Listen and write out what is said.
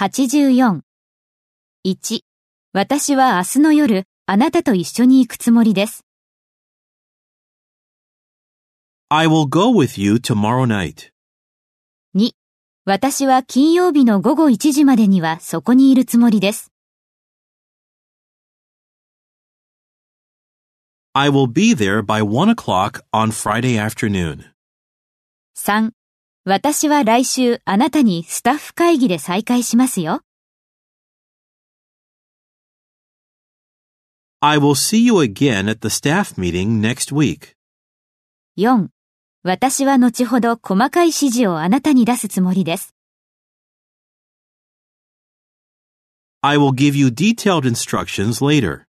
84。1、私は明日の夜、あなたと一緒に行くつもりです。I will go with you tomorrow night. 2、私は金曜日の午後1時までにはそこにいるつもりです。I will be there by one o'clock on Friday afternoon. 3、私は来週あなたにスタッフ会議で再会しますよ。I will see you again at the staff meeting next week. 4、私は後ほど細かい指示をあなたに出すつもりです。I will give you detailed instructions later.